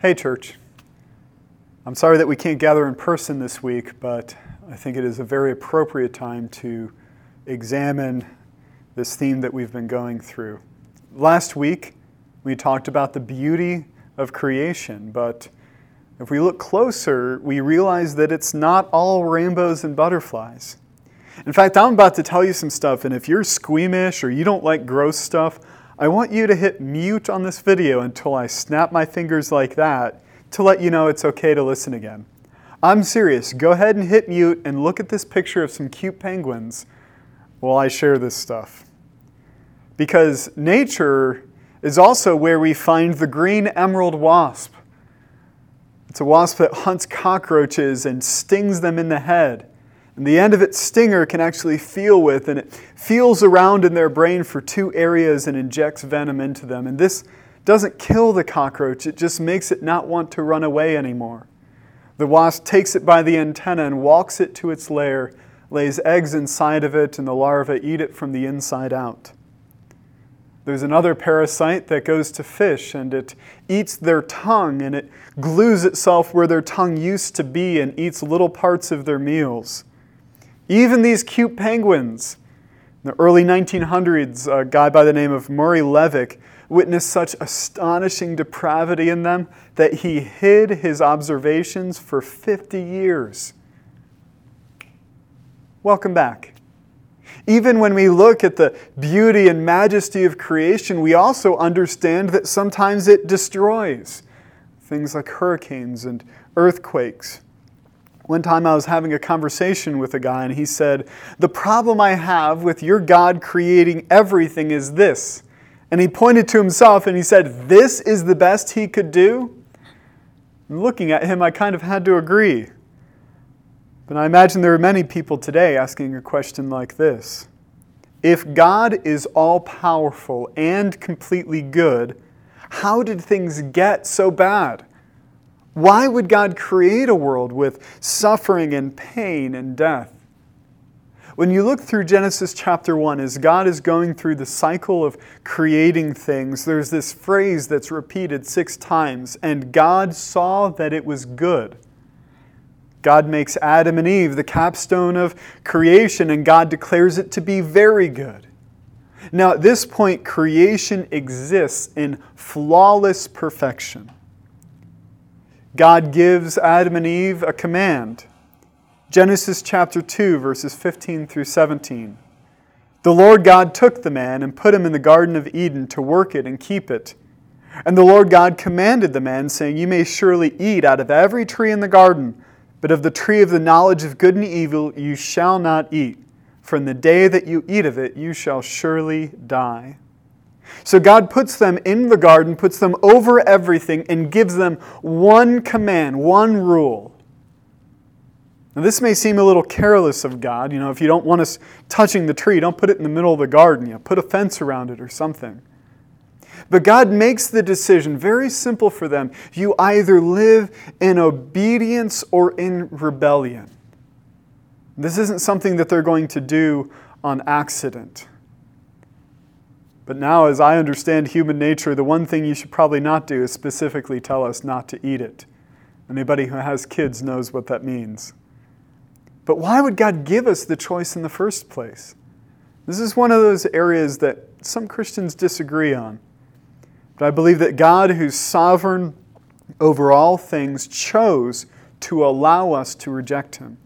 Hey, church. I'm sorry that we can't gather in person this week, but I think it is a very appropriate time to examine this theme that we've been going through. Last week, we talked about the beauty of creation, but if we look closer, we realize that it's not all rainbows and butterflies. In fact, I'm about to tell you some stuff, and if you're squeamish or you don't like gross stuff, I want you to hit mute on this video until I snap my fingers like that to let you know it's okay to listen again. I'm serious. Go ahead and hit mute and look at this picture of some cute penguins while I share this stuff. Because nature is also where we find the green emerald wasp. It's a wasp that hunts cockroaches and stings them in the head. And the end of its stinger can actually feel with, and it feels around in their brain for two areas and injects venom into them. And this doesn't kill the cockroach, it just makes it not want to run away anymore. The wasp takes it by the antenna and walks it to its lair, lays eggs inside of it, and the larvae eat it from the inside out. There's another parasite that goes to fish and it eats their tongue and it glues itself where their tongue used to be and eats little parts of their meals. Even these cute penguins. In the early 1900s, a guy by the name of Murray Levick witnessed such astonishing depravity in them that he hid his observations for 50 years. Welcome back. Even when we look at the beauty and majesty of creation, we also understand that sometimes it destroys things like hurricanes and earthquakes. One time I was having a conversation with a guy, and he said, The problem I have with your God creating everything is this. And he pointed to himself and he said, This is the best he could do? And looking at him, I kind of had to agree. But I imagine there are many people today asking a question like this If God is all powerful and completely good, how did things get so bad? Why would God create a world with suffering and pain and death? When you look through Genesis chapter 1, as God is going through the cycle of creating things, there's this phrase that's repeated six times and God saw that it was good. God makes Adam and Eve the capstone of creation, and God declares it to be very good. Now, at this point, creation exists in flawless perfection. God gives Adam and Eve a command. Genesis chapter 2, verses 15 through 17. The Lord God took the man and put him in the Garden of Eden to work it and keep it. And the Lord God commanded the man, saying, You may surely eat out of every tree in the garden, but of the tree of the knowledge of good and evil you shall not eat. For in the day that you eat of it, you shall surely die. So God puts them in the garden, puts them over everything, and gives them one command, one rule. Now, this may seem a little careless of God. You know, if you don't want us touching the tree, don't put it in the middle of the garden. You know, put a fence around it or something. But God makes the decision very simple for them. You either live in obedience or in rebellion. This isn't something that they're going to do on accident. But now, as I understand human nature, the one thing you should probably not do is specifically tell us not to eat it. Anybody who has kids knows what that means. But why would God give us the choice in the first place? This is one of those areas that some Christians disagree on. But I believe that God, who's sovereign over all things, chose to allow us to reject Him.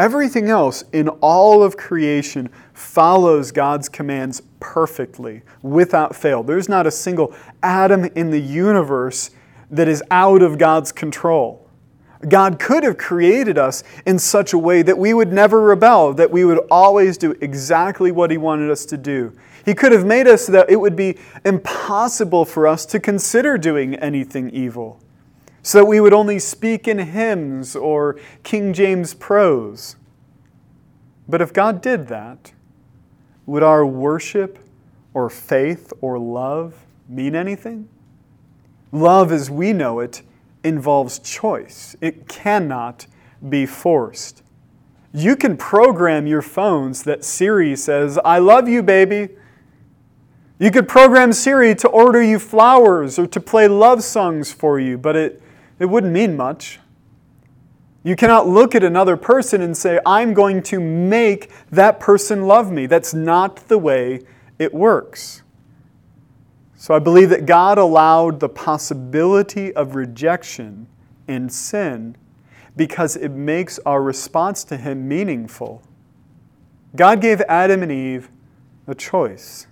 Everything else in all of creation follows God's commands perfectly, without fail. There's not a single atom in the universe that is out of God's control. God could have created us in such a way that we would never rebel, that we would always do exactly what He wanted us to do. He could have made us so that it would be impossible for us to consider doing anything evil so that we would only speak in hymns or King James prose. But if God did that, would our worship or faith or love mean anything? Love as we know it involves choice, it cannot be forced. You can program your phones that Siri says, I love you, baby. You could program Siri to order you flowers or to play love songs for you, but it, it wouldn't mean much. You cannot look at another person and say, I'm going to make that person love me. That's not the way it works. So I believe that God allowed the possibility of rejection and sin because it makes our response to Him meaningful. God gave Adam and Eve a choice.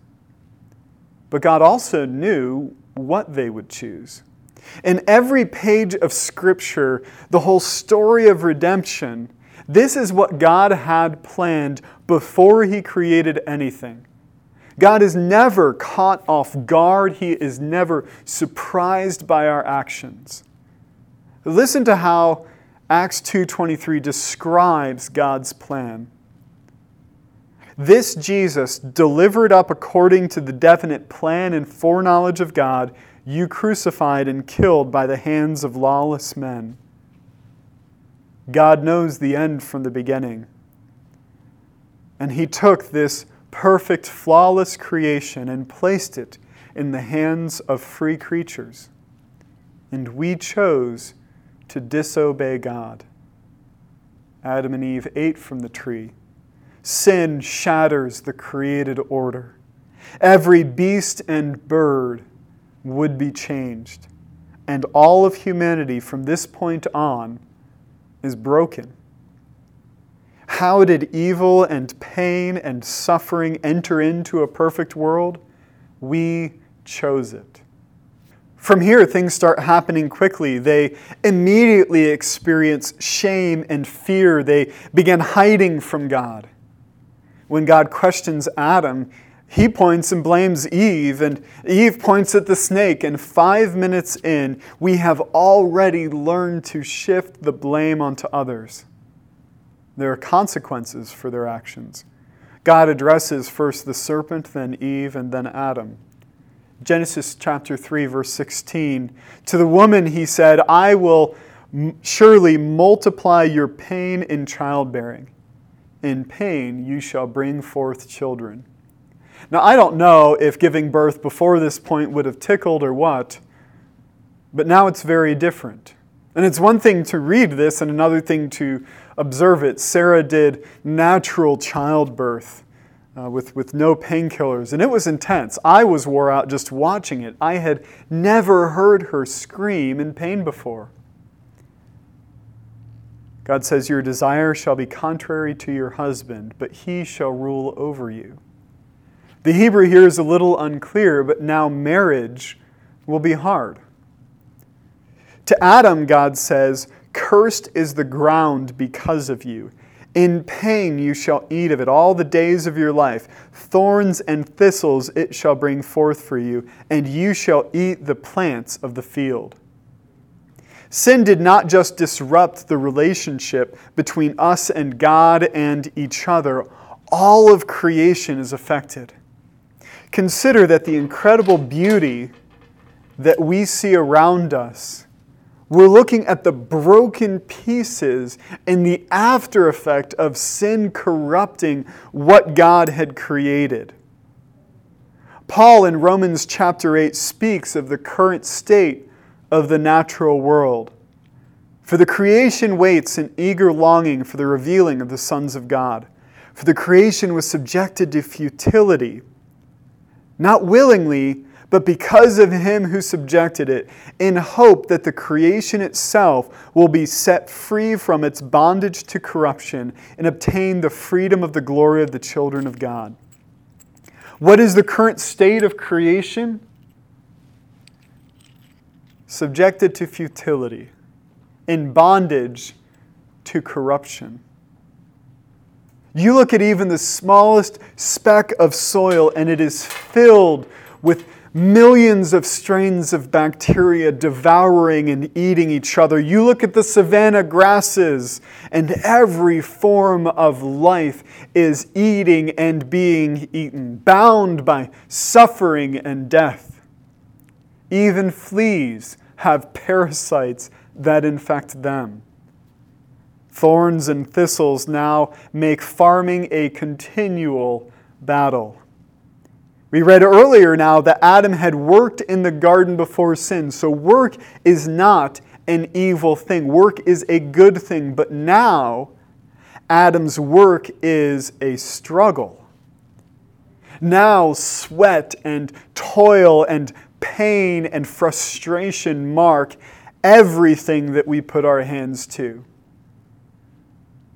But God also knew what they would choose. In every page of Scripture, the whole story of redemption, this is what God had planned before He created anything. God is never caught off guard. He is never surprised by our actions. Listen to how Acts 2:23 describes God's plan. This Jesus, delivered up according to the definite plan and foreknowledge of God, you crucified and killed by the hands of lawless men. God knows the end from the beginning. And He took this perfect, flawless creation and placed it in the hands of free creatures. And we chose to disobey God. Adam and Eve ate from the tree Sin shatters the created order. Every beast and bird would be changed. And all of humanity from this point on is broken. How did evil and pain and suffering enter into a perfect world? We chose it. From here, things start happening quickly. They immediately experience shame and fear. They begin hiding from God when God questions Adam, he points and blames Eve, and Eve points at the snake. And five minutes in, we have already learned to shift the blame onto others. There are consequences for their actions. God addresses first the serpent, then Eve, and then Adam. Genesis chapter 3, verse 16. To the woman, he said, I will surely multiply your pain in childbearing in pain you shall bring forth children. Now, I don't know if giving birth before this point would have tickled or what, but now it's very different. And it's one thing to read this and another thing to observe it. Sarah did natural childbirth uh, with, with no painkillers, and it was intense. I was wore out just watching it. I had never heard her scream in pain before. God says, Your desire shall be contrary to your husband, but he shall rule over you. The Hebrew here is a little unclear, but now marriage will be hard. To Adam, God says, Cursed is the ground because of you. In pain you shall eat of it all the days of your life. Thorns and thistles it shall bring forth for you, and you shall eat the plants of the field. Sin did not just disrupt the relationship between us and God and each other, all of creation is affected. Consider that the incredible beauty that we see around us, we're looking at the broken pieces and the after effect of sin corrupting what God had created. Paul in Romans chapter 8 speaks of the current state of the natural world. For the creation waits in eager longing for the revealing of the sons of God. For the creation was subjected to futility, not willingly, but because of him who subjected it, in hope that the creation itself will be set free from its bondage to corruption and obtain the freedom of the glory of the children of God. What is the current state of creation? subjected to futility, in bondage to corruption. You look at even the smallest speck of soil, and it is filled with millions of strains of bacteria devouring and eating each other. You look at the savanna grasses, and every form of life is eating and being eaten, bound by suffering and death. Even fleas have parasites that infect them. Thorns and thistles now make farming a continual battle. We read earlier now that Adam had worked in the garden before sin. So work is not an evil thing, work is a good thing. But now, Adam's work is a struggle. Now, sweat and toil and pain and frustration mark everything that we put our hands to.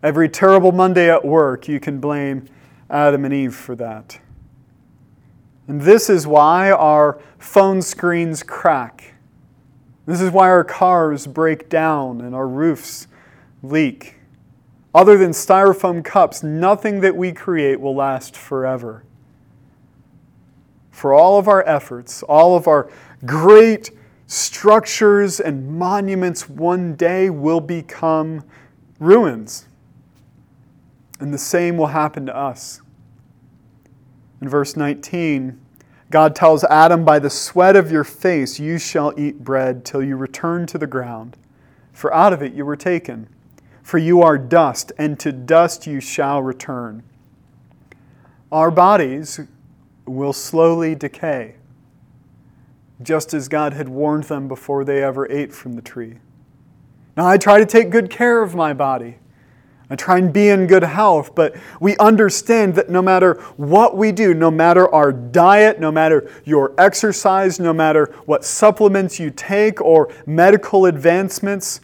Every terrible Monday at work, you can blame Adam and Eve for that. And this is why our phone screens crack. This is why our cars break down and our roofs leak. Other than styrofoam cups, nothing that we create will last forever. For all of our efforts, all of our great structures and monuments one day will become ruins. And the same will happen to us. In verse 19, God tells Adam, By the sweat of your face you shall eat bread till you return to the ground, for out of it you were taken. For you are dust, and to dust you shall return. Our bodies will slowly decay, just as God had warned them before they ever ate from the tree. Now, I try to take good care of my body. I try and be in good health, but we understand that no matter what we do, no matter our diet, no matter your exercise, no matter what supplements you take or medical advancements,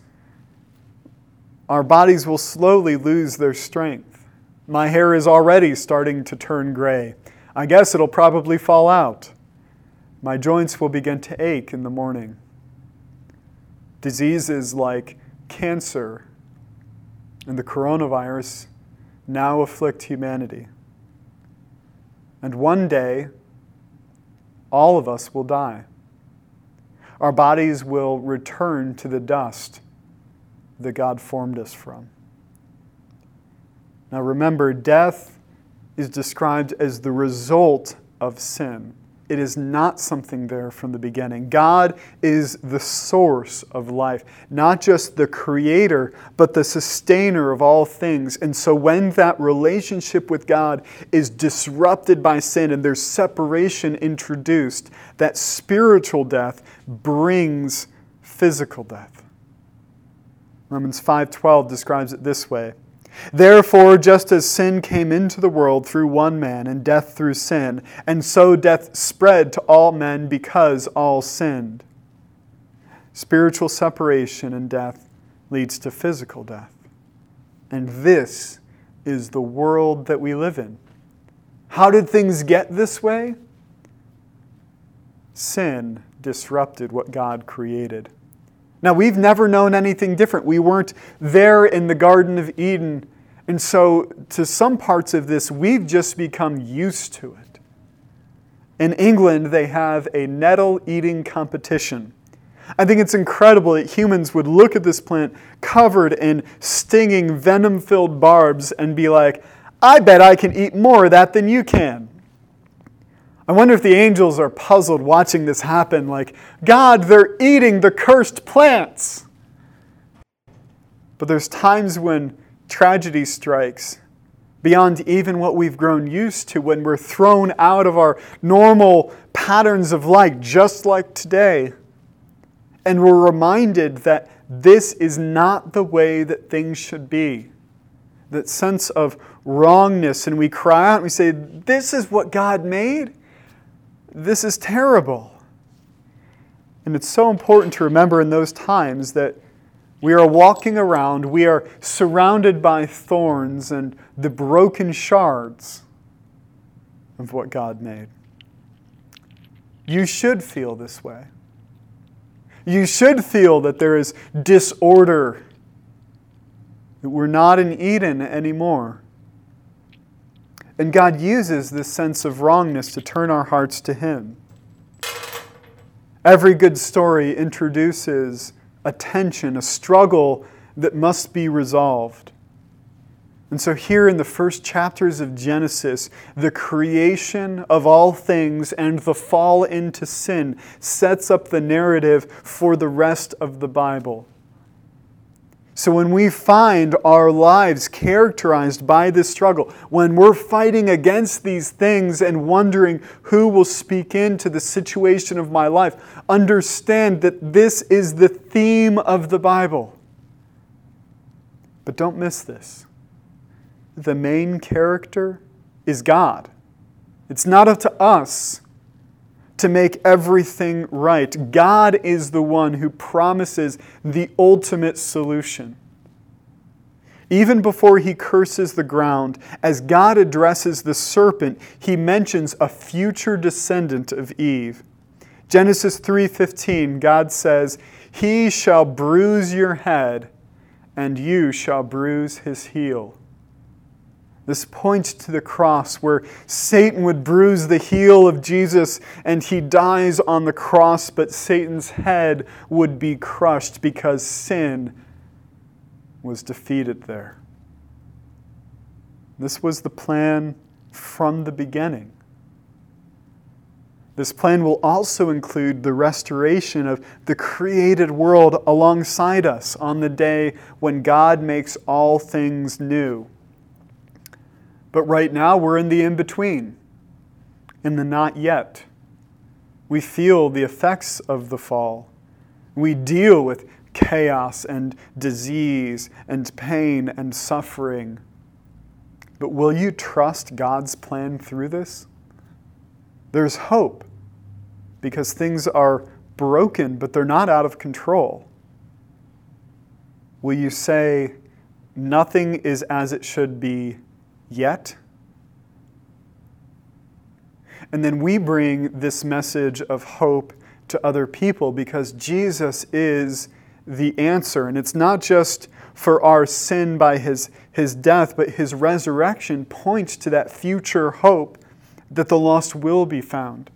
our bodies will slowly lose their strength. My hair is already starting to turn gray. I guess it'll probably fall out. My joints will begin to ache in the morning. Diseases like cancer and the coronavirus now afflict humanity. And one day, all of us will die. Our bodies will return to the dust that God formed us from. Now remember, death is described as the result of sin. It is not something there from the beginning. God is the source of life, not just the creator, but the sustainer of all things. And so when that relationship with God is disrupted by sin and there's separation introduced, that spiritual death brings physical death. Romans 5:12 describes it this way. Therefore, just as sin came into the world through one man, and death through sin, and so death spread to all men because all sinned. Spiritual separation and death leads to physical death. And this is the world that we live in. How did things get this way? Sin disrupted what God created. Now, we've never known anything different. We weren't there in the Garden of Eden. And so, to some parts of this, we've just become used to it. In England, they have a nettle eating competition. I think it's incredible that humans would look at this plant covered in stinging, venom filled barbs and be like, I bet I can eat more of that than you can. I wonder if the angels are puzzled watching this happen like, God, they're eating the cursed plants. But there's times when tragedy strikes beyond even what we've grown used to, when we're thrown out of our normal patterns of life, just like today. And we're reminded that this is not the way that things should be. That sense of wrongness, and we cry out and we say, This is what God made? This is terrible. And it's so important to remember in those times that we are walking around, we are surrounded by thorns and the broken shards of what God made. You should feel this way. You should feel that there is disorder, that we're not in Eden anymore. And God uses this sense of wrongness to turn our hearts to Him. Every good story introduces a tension, a struggle that must be resolved. And so, here in the first chapters of Genesis, the creation of all things and the fall into sin sets up the narrative for the rest of the Bible. So when we find our lives characterized by this struggle, when we're fighting against these things and wondering who will speak into the situation of my life, understand that this is the theme of the Bible. But don't miss this. The main character is God. It's not up to us to make everything right. God is the one who promises the ultimate solution. Even before he curses the ground, as God addresses the serpent, he mentions a future descendant of Eve. Genesis 3:15, God says, "He shall bruise your head, and you shall bruise his heel." This points to the cross where Satan would bruise the heel of Jesus and he dies on the cross, but Satan's head would be crushed because sin was defeated there. This was the plan from the beginning. This plan will also include the restoration of the created world alongside us on the day when God makes all things new. But right now, we're in the in between, in the not yet. We feel the effects of the fall. We deal with chaos and disease and pain and suffering. But will you trust God's plan through this? There's hope because things are broken, but they're not out of control. Will you say, nothing is as it should be yet. And then we bring this message of hope to other people because Jesus is the answer. And it's not just for our sin by his, his death, but his resurrection points to that future hope that the lost will be found,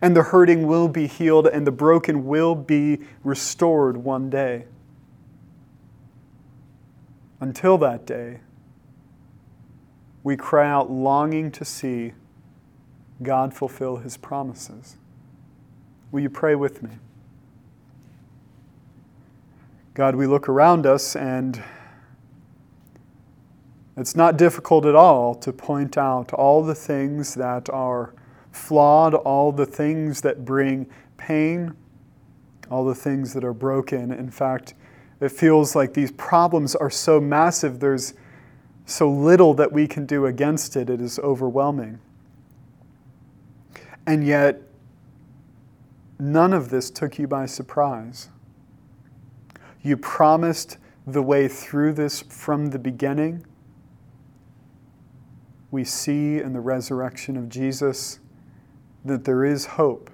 and the hurting will be healed, and the broken will be restored one day. Until that day, we cry out longing to see God fulfill his promises. Will you pray with me? God, we look around us and it's not difficult at all to point out all the things that are flawed, all the things that bring pain, all the things that are broken. In fact, it feels like these problems are so massive, there's so little that we can do against it, it is overwhelming. And yet, none of this took you by surprise. You promised the way through this from the beginning. We see in the resurrection of Jesus that there is hope,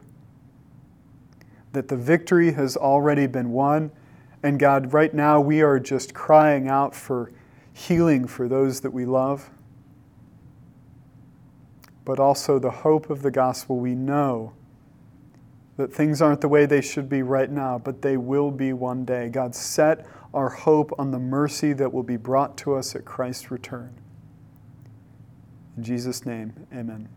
that the victory has already been won. And God, right now we are just crying out for healing for those that we love, but also the hope of the gospel. We know that things aren't the way they should be right now, but they will be one day. God, set our hope on the mercy that will be brought to us at Christ's return. In Jesus' name, amen.